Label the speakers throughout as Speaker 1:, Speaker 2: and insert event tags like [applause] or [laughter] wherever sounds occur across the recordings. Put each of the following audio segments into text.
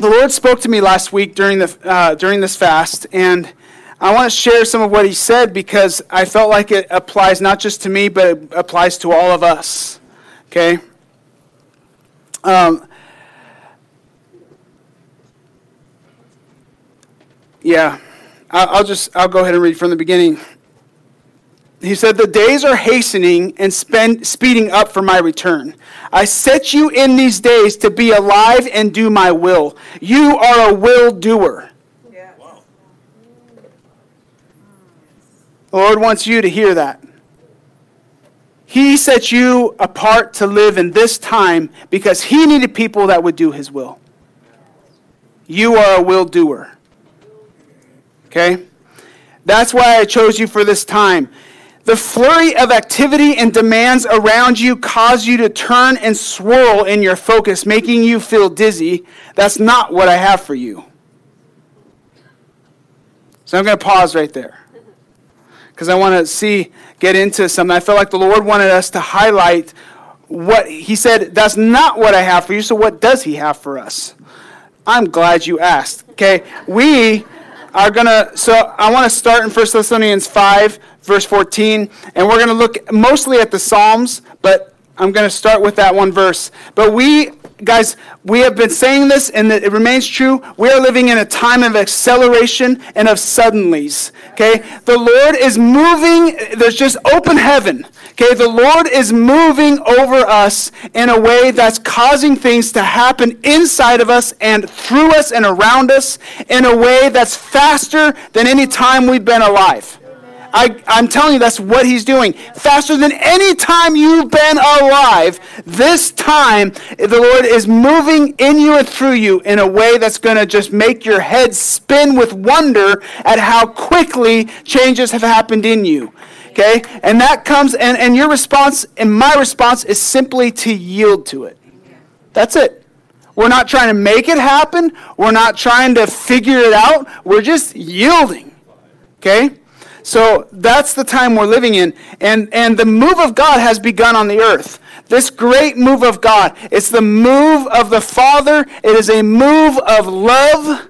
Speaker 1: the Lord spoke to me last week during, the, uh, during this fast, and I want to share some of what He said because I felt like it applies not just to me, but it applies to all of us. Okay? Um, yeah, I'll just I'll go ahead and read from the beginning. He said, The days are hastening and spend, speeding up for my return. I set you in these days to be alive and do my will. You are a will doer. Yeah. Wow. The Lord wants you to hear that. He set you apart to live in this time because He needed people that would do His will. You are a will doer. Okay? That's why I chose you for this time. The flurry of activity and demands around you cause you to turn and swirl in your focus, making you feel dizzy. That's not what I have for you. So I'm going to pause right there because I want to see, get into something. I feel like the Lord wanted us to highlight what He said, that's not what I have for you. So what does He have for us? I'm glad you asked. Okay, we are going to, so I want to start in 1 Thessalonians 5 verse 14. And we're going to look mostly at the Psalms, but I'm going to start with that one verse. But we, guys, we have been saying this and it remains true. We are living in a time of acceleration and of suddenlies. Okay? The Lord is moving, there's just open heaven. Okay? The Lord is moving over us in a way that's causing things to happen inside of us and through us and around us in a way that's faster than any time we've been alive. I, I'm telling you, that's what he's doing. Faster than any time you've been alive, this time the Lord is moving in you and through you in a way that's going to just make your head spin with wonder at how quickly changes have happened in you. Okay? And that comes, and, and your response, and my response is simply to yield to it. That's it. We're not trying to make it happen. We're not trying to figure it out. We're just yielding. Okay? So that's the time we're living in. And, and the move of God has begun on the earth. This great move of God. It's the move of the Father. It is a move of love.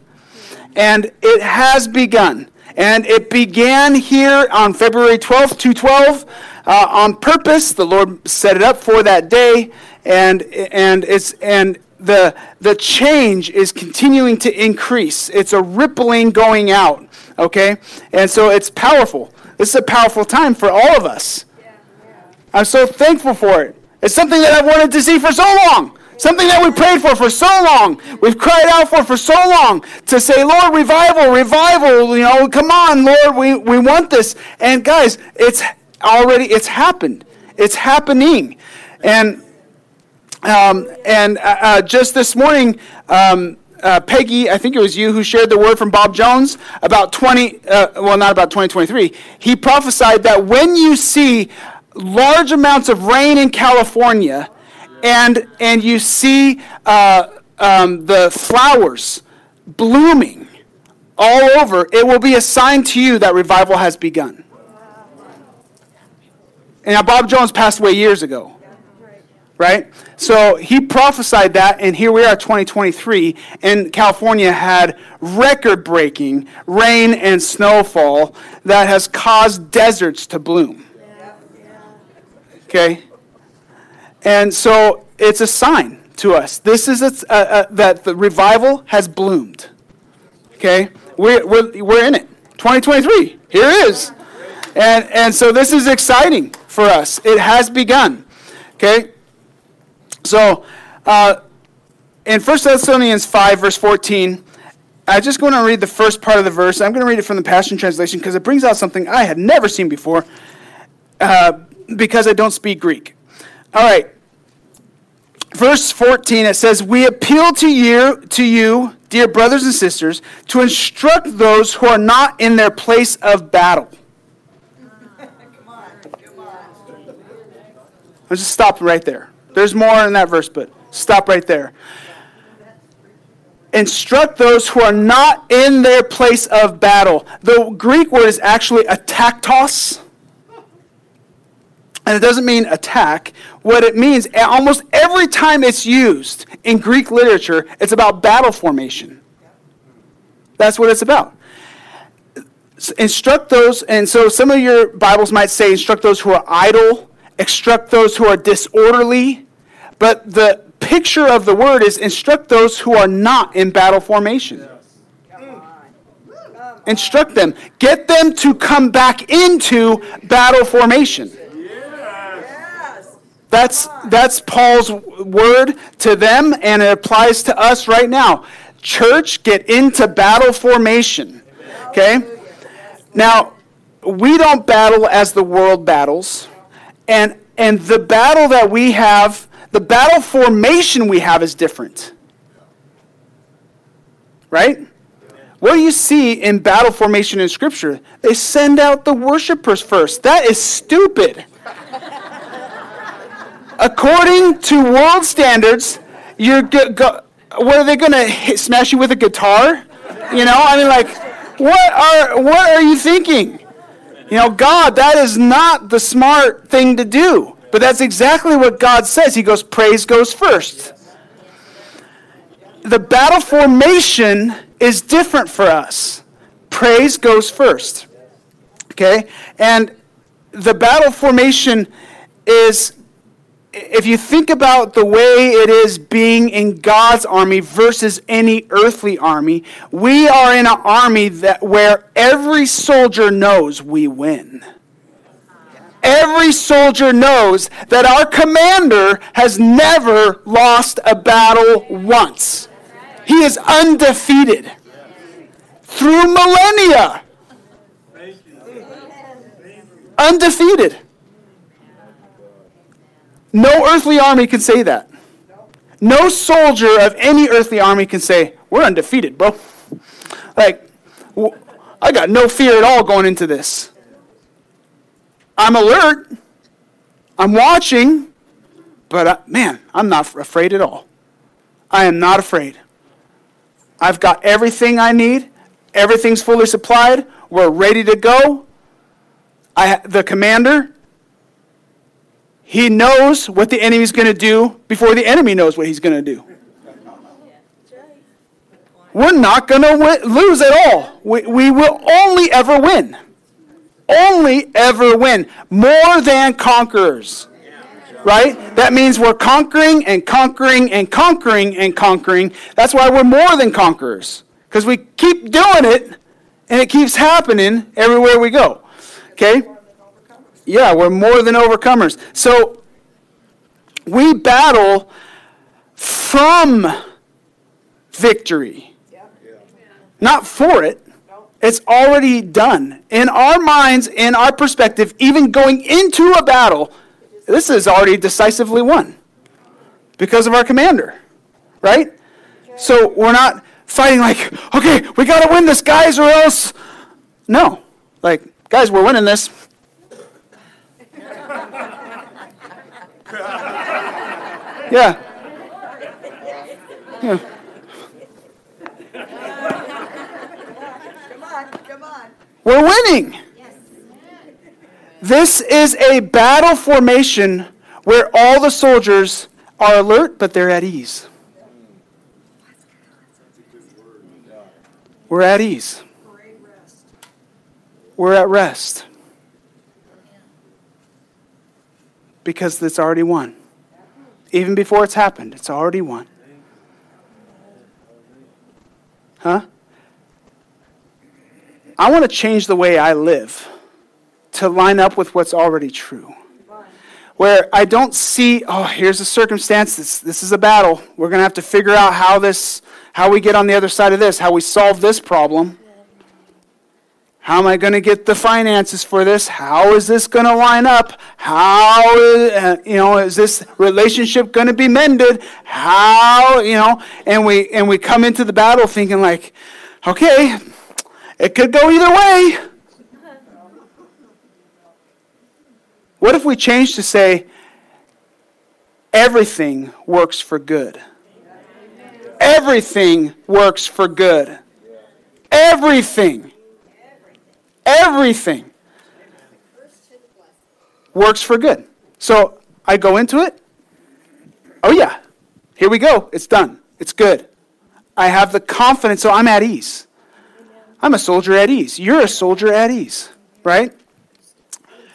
Speaker 1: And it has begun. And it began here on February 12th, 212, uh, on purpose. The Lord set it up for that day. And, and, it's, and the, the change is continuing to increase. It's a rippling going out. Okay? And so it's powerful. This is a powerful time for all of us. I'm so thankful for it. It's something that I've wanted to see for so long. Something that we prayed for for so long. We've cried out for for so long to say, Lord, revival, revival. You know, come on, Lord, we, we want this. And guys, it's already, it's happened. It's happening. And um, and uh, uh, just this morning, um, uh, Peggy, I think it was you who shared the word from Bob Jones about 20, uh, well, not about 2023. He prophesied that when you see large amounts of rain in California and, and you see uh, um, the flowers blooming all over, it will be a sign to you that revival has begun. And now, Bob Jones passed away years ago right? So he prophesied that, and here we are, 2023, and California had record breaking rain and snowfall that has caused deserts to bloom. Okay? And so it's a sign to us. This is a, that the revival has bloomed. Okay? We're, we're, we're in it. 2023. Here it is. And, and so this is exciting for us. It has begun. Okay? So, uh, in 1 Thessalonians 5, verse 14, I'm just going to read the first part of the verse. I'm going to read it from the Passion Translation because it brings out something I had never seen before uh, because I don't speak Greek. All right. Verse 14, it says, We appeal to you, to you, dear brothers and sisters, to instruct those who are not in their place of battle. Come [laughs] on, come on. Let's just stop right there. There's more in that verse, but stop right there. Instruct those who are not in their place of battle. The Greek word is actually ataktos. And it doesn't mean attack. what it means, almost every time it's used in Greek literature, it's about battle formation. That's what it's about. Instruct those, and so some of your Bibles might say, instruct those who are idle, instruct those who are disorderly, but the picture of the word is instruct those who are not in battle formation. Mm. Instruct them. Get them to come back into battle formation. That's, that's Paul's word to them, and it applies to us right now. Church, get into battle formation. Okay? Now, we don't battle as the world battles. And, and the battle that we have, the battle formation we have is different. Right? What do you see in battle formation in Scripture? They send out the worshipers first. That is stupid according to world standards, you're what are they going to smash you with a guitar? You know, I mean, like, what are what are you thinking? You know, God, that is not the smart thing to do. But that's exactly what God says. He goes, praise goes first. The battle formation is different for us. Praise goes first. Okay? And the battle formation is if you think about the way it is being in God's army versus any earthly army, we are in an army that where every soldier knows we win. Every soldier knows that our commander has never lost a battle once. He is undefeated through millennia. Undefeated. No earthly army can say that. No soldier of any earthly army can say, We're undefeated, bro. Like, I got no fear at all going into this. I'm alert. I'm watching. But uh, man, I'm not afraid at all. I am not afraid. I've got everything I need. Everything's fully supplied. We're ready to go. I, the commander he knows what the enemy's going to do before the enemy knows what he's going to do. We're not going to lose at all. We, we will only ever win. Only ever win. More than conquerors. Right? That means we're conquering and conquering and conquering and conquering. That's why we're more than conquerors. Because we keep doing it and it keeps happening everywhere we go. Okay? Yeah, we're more than overcomers. So we battle from victory, not for it. It's already done. In our minds, in our perspective, even going into a battle, this is already decisively won because of our commander, right? So we're not fighting like, okay, we got to win this, guys, or else. No. Like, guys, we're winning this. Yeah. Yeah. Come on, come on. We're winning. This is a battle formation where all the soldiers are alert, but they're at ease. We're at ease. We're at rest. Because it's already won. Even before it's happened, it's already won. Huh? I want to change the way I live to line up with what's already true. Where I don't see, oh, here's a circumstance, this, this is a battle. We're going to have to figure out how this, how we get on the other side of this, how we solve this problem. How am I going to get the finances for this? How is this going to line up? How is, uh, you know, is this relationship going to be mended? How, you know, and we and we come into the battle thinking like, okay, it could go either way. What if we change to say everything works for good? Everything works for good. Everything. Everything works for good. So I go into it. Oh, yeah. Here we go. It's done. It's good. I have the confidence, so I'm at ease. I'm a soldier at ease. You're a soldier at ease, right?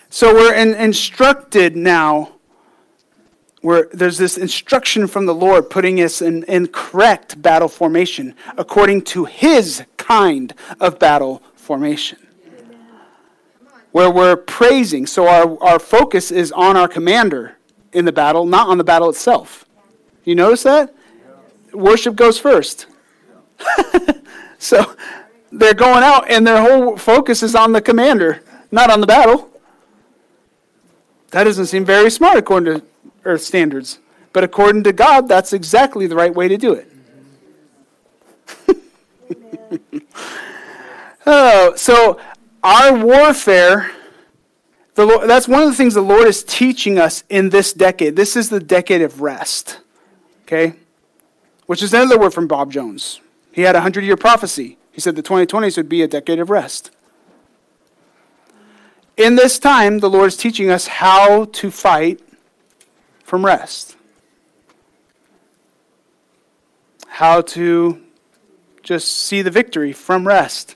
Speaker 1: So we're in, instructed now. Where there's this instruction from the Lord putting us in, in correct battle formation according to His kind of battle formation. Where we're praising. So our, our focus is on our commander in the battle, not on the battle itself. You notice that? Worship goes first. [laughs] so they're going out and their whole focus is on the commander, not on the battle. That doesn't seem very smart according to earth standards. But according to God, that's exactly the right way to do it. [laughs] oh, so our warfare, Lord, that's one of the things the Lord is teaching us in this decade. This is the decade of rest. Okay? Which is another word from Bob Jones. He had a 100 year prophecy. He said the 2020s would be a decade of rest. In this time, the Lord is teaching us how to fight from rest, how to just see the victory from rest.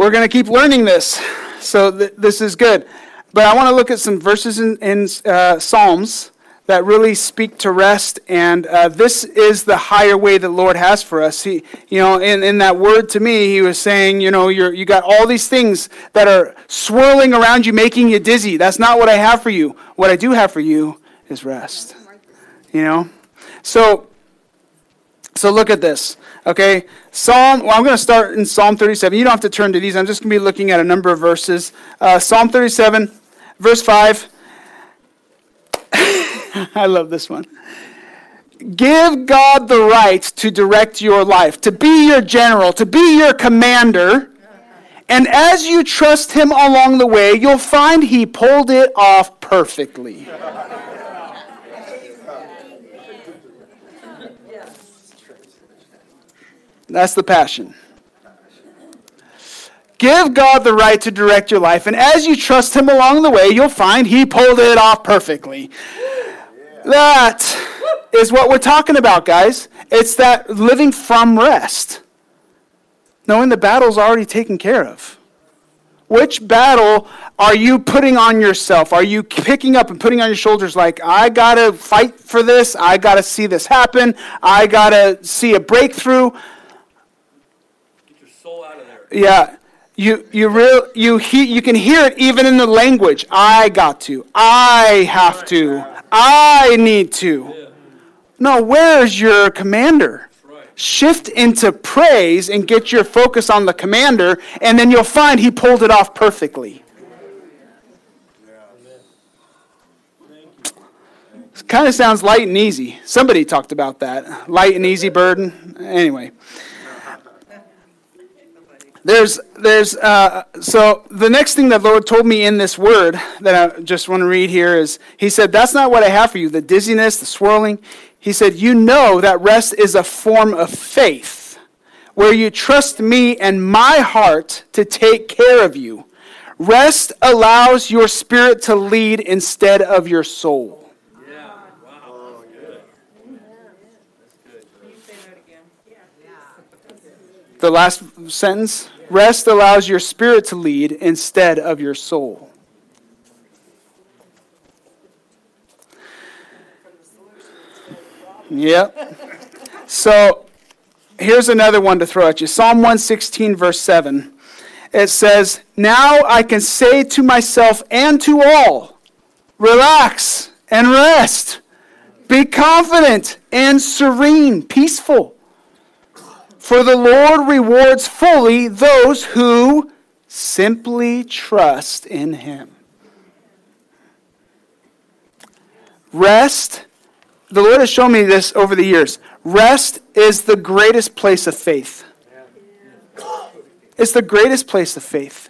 Speaker 1: We're going to keep learning this, so th- this is good. But I want to look at some verses in, in uh, Psalms that really speak to rest. And uh, this is the higher way the Lord has for us. He, you know, in, in that word to me, he was saying, you know, you're, you got all these things that are swirling around you, making you dizzy. That's not what I have for you. What I do have for you is rest. You know? So, so look at this. Okay, Psalm. Well, I'm going to start in Psalm 37. You don't have to turn to these. I'm just going to be looking at a number of verses. Uh, Psalm 37, verse 5. [laughs] I love this one. Give God the right to direct your life, to be your general, to be your commander. And as you trust him along the way, you'll find he pulled it off perfectly. That's the passion. Give God the right to direct your life, and as you trust Him along the way, you'll find He pulled it off perfectly. That is what we're talking about, guys. It's that living from rest, knowing the battle's already taken care of. Which battle are you putting on yourself? Are you picking up and putting on your shoulders like, I got to fight for this, I got to see this happen, I got to see a breakthrough?
Speaker 2: Get your soul out of there.
Speaker 1: Yeah. You, you, real, you, he, you can hear it even in the language. I got to. I have to. I need to. No, where's your commander? Shift into praise and get your focus on the commander, and then you'll find he pulled it off perfectly. It kind of sounds light and easy. Somebody talked about that. Light and easy burden. Anyway. There's, there's, uh, so the next thing that Lord told me in this word that I just want to read here is He said, That's not what I have for you, the dizziness, the swirling. He said, You know that rest is a form of faith where you trust me and my heart to take care of you. Rest allows your spirit to lead instead of your soul.
Speaker 2: Yeah. Wow. Good.
Speaker 1: The last sentence rest allows your spirit to lead instead of your soul. Yep. So here's another one to throw at you Psalm 116, verse 7. It says, Now I can say to myself and to all, relax and rest. Be confident and serene, peaceful. For the Lord rewards fully those who simply trust in Him. Rest, the Lord has shown me this over the years. Rest is the greatest place of faith. It's the greatest place of faith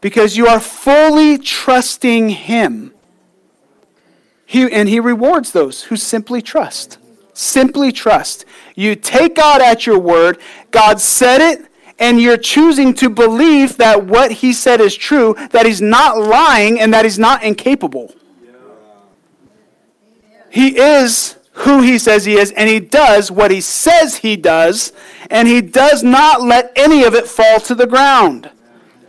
Speaker 1: because you are fully trusting Him. He, and He rewards those who simply trust. Simply trust. You take God at your word, God said it, and you're choosing to believe that what he said is true, that he's not lying, and that he's not incapable. He is who he says he is, and he does what he says he does, and he does not let any of it fall to the ground.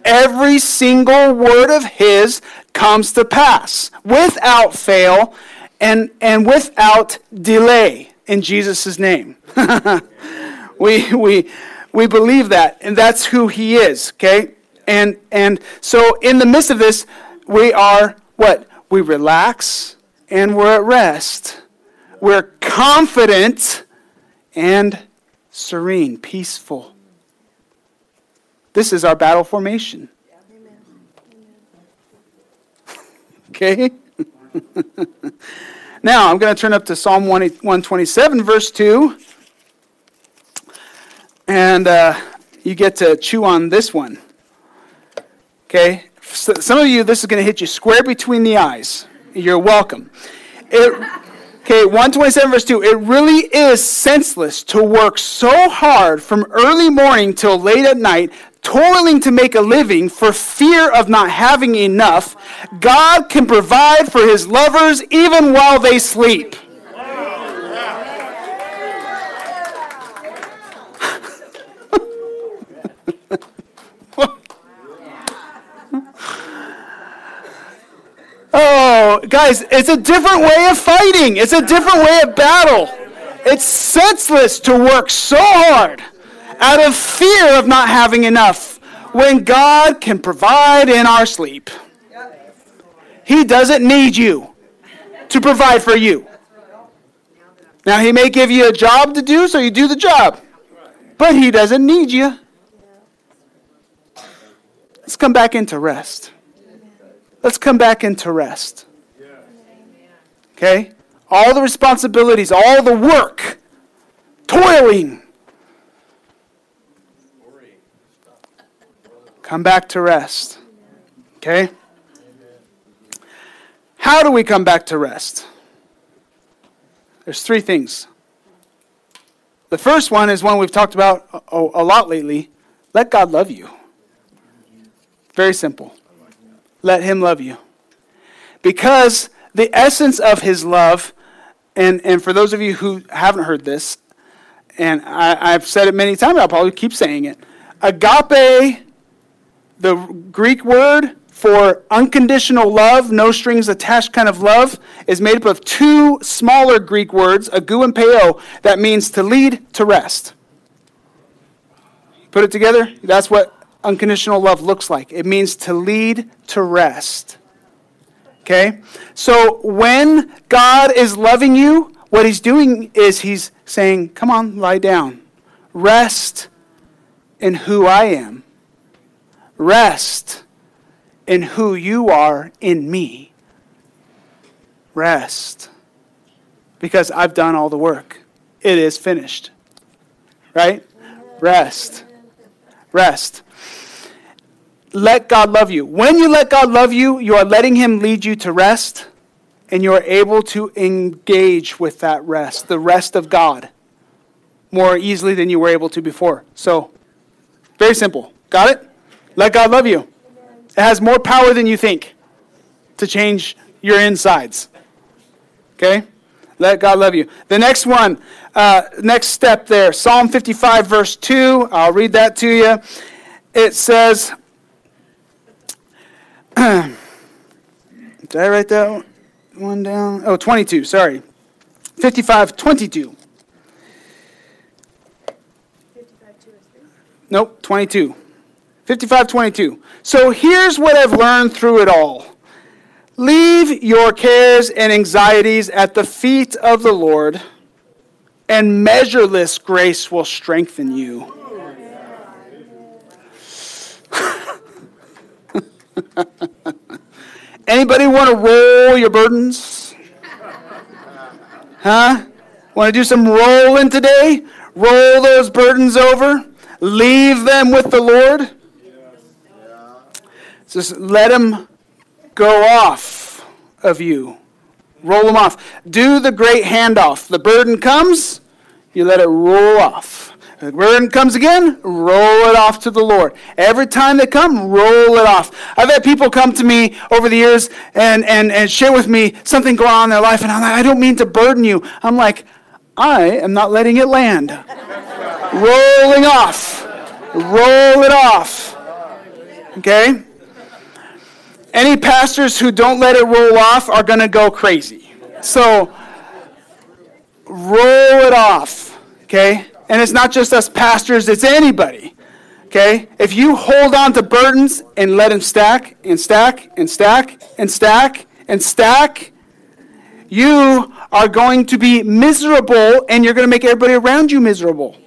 Speaker 1: Every single word of his comes to pass without fail and, and without delay in Jesus' name. [laughs] we, we, we believe that, and that's who he is, okay? And, and so in the midst of this, we are what? We relax and we're at rest. We're confident and serene, peaceful. This is our battle formation. [laughs] Okay? [laughs] now, I'm going to turn up to Psalm 127, verse 2. And uh, you get to chew on this one. Okay? some of you, this is going to hit you square between the eyes. You're welcome. It, okay, 127 verse 2. It really is senseless to work so hard from early morning till late at night, toiling to make a living for fear of not having enough. God can provide for his lovers even while they sleep. [laughs] Oh, guys, it's a different way of fighting. It's a different way of battle. It's senseless to work so hard out of fear of not having enough when God can provide in our sleep. He doesn't need you to provide for you. Now, He may give you a job to do, so you do the job. But He doesn't need you. Let's come back into rest. Let's come back into rest. Okay? All the responsibilities, all the work, toiling. Come back to rest. Okay? How do we come back to rest? There's three things. The first one is one we've talked about a, a lot lately. Let God love you. Very simple. Let Him love you. Because the essence of His love, and, and for those of you who haven't heard this, and I, I've said it many times, I'll probably keep saying it. Agape, the Greek word for unconditional love, no strings attached kind of love, is made up of two smaller Greek words, agu and peo, that means to lead to rest. Put it together, that's what unconditional love looks like. It means to lead to rest. Okay? So when God is loving you, what he's doing is he's saying, Come on, lie down. Rest in who I am. Rest in who you are in me. Rest. Because I've done all the work. It is finished. Right? Rest. Rest let God love you. When you let God love you, you are letting Him lead you to rest, and you are able to engage with that rest, the rest of God, more easily than you were able to before. So, very simple. Got it? Let God love you. It has more power than you think to change your insides. Okay? Let God love you. The next one, uh, next step there, Psalm 55, verse 2. I'll read that to you. It says, [clears throat] Did I write that one down? Oh, 22, sorry. 55, 22. Nope, 22. 55, 22. So here's what I've learned through it all. Leave your cares and anxieties at the feet of the Lord, and measureless grace will strengthen you. [laughs] Anybody want to roll your burdens? Huh? Want to do some rolling today? Roll those burdens over. Leave them with the Lord. Just let them go off of you. Roll them off. Do the great handoff. The burden comes, you let it roll off. The burden comes again, roll it off to the Lord. Every time they come, roll it off. I've had people come to me over the years and, and, and share with me something going on in their life, and I'm like, I don't mean to burden you. I'm like, I am not letting it land. [laughs] Rolling off. Roll it off. Okay? Any pastors who don't let it roll off are going to go crazy. So, roll it off. Okay? And it's not just us pastors, it's anybody. Okay? If you hold on to burdens and let them stack and stack and stack and stack and stack, you are going to be miserable and you're going to make everybody around you miserable.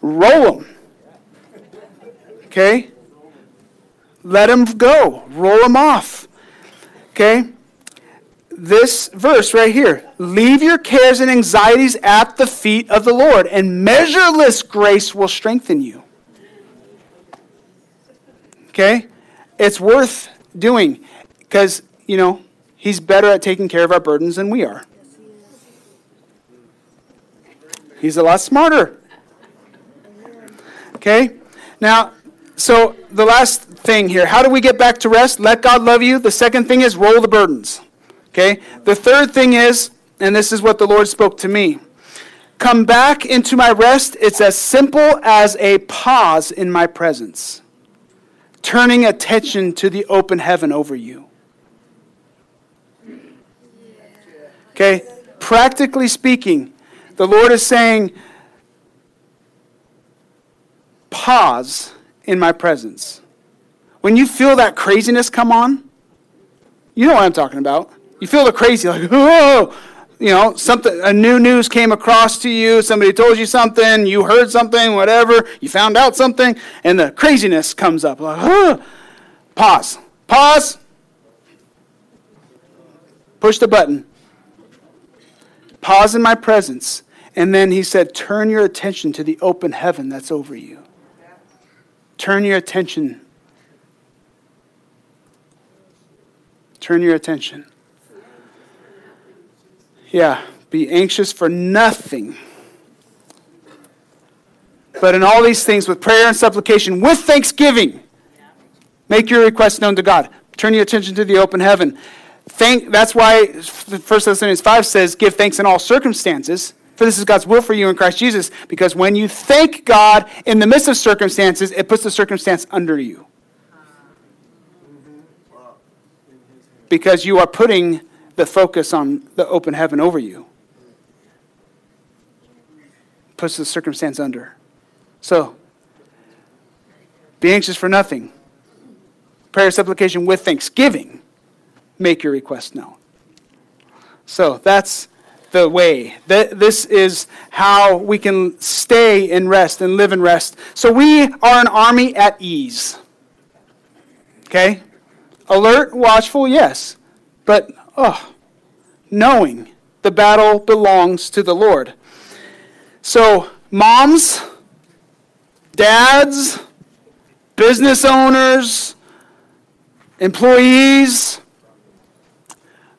Speaker 1: Roll them. Okay? Let them go. Roll them off. Okay? this verse right here leave your cares and anxieties at the feet of the Lord, and measureless grace will strengthen you. Okay? It's worth doing because, you know, He's better at taking care of our burdens than we are. He's a lot smarter. Okay? Now, so the last thing here how do we get back to rest? Let God love you. The second thing is roll the burdens. Okay? The third thing is, and this is what the Lord spoke to me come back into my rest. It's as simple as a pause in my presence, turning attention to the open heaven over you. Okay? Practically speaking, the Lord is saying, pause in my presence. When you feel that craziness come on, you know what I'm talking about. You feel the crazy, like, [laughs] oh, you know, something, a new news came across to you, somebody told you something, you heard something, whatever, you found out something, and the craziness comes up. Like, oh. Pause. Pause. Push the button. Pause in my presence. And then he said, Turn your attention to the open heaven that's over you. Turn your attention. Turn your attention. Yeah, be anxious for nothing. But in all these things, with prayer and supplication, with thanksgiving, make your requests known to God. Turn your attention to the open heaven. Thank, that's why 1 Thessalonians 5 says, Give thanks in all circumstances, for this is God's will for you in Christ Jesus. Because when you thank God in the midst of circumstances, it puts the circumstance under you. Because you are putting the focus on the open heaven over you. Puts the circumstance under. So, be anxious for nothing. Prayer supplication with thanksgiving. Make your request known. So, that's the way. This is how we can stay in rest and live in rest. So, we are an army at ease. Okay? Alert, watchful, yes. But Oh, knowing the battle belongs to the Lord. So, moms, dads, business owners, employees,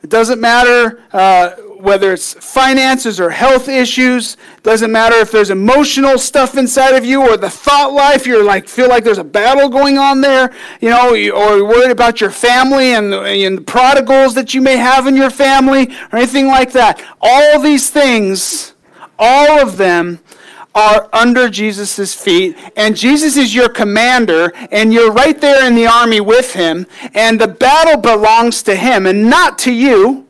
Speaker 1: it doesn't matter uh, whether it's finances or health issues, doesn't matter if there's emotional stuff inside of you or the thought life, you're like, feel like there's a battle going on there, you know, or you're worried about your family and, and the prodigals that you may have in your family or anything like that. All these things, all of them are under Jesus' feet, and Jesus is your commander, and you're right there in the army with him, and the battle belongs to him and not to you.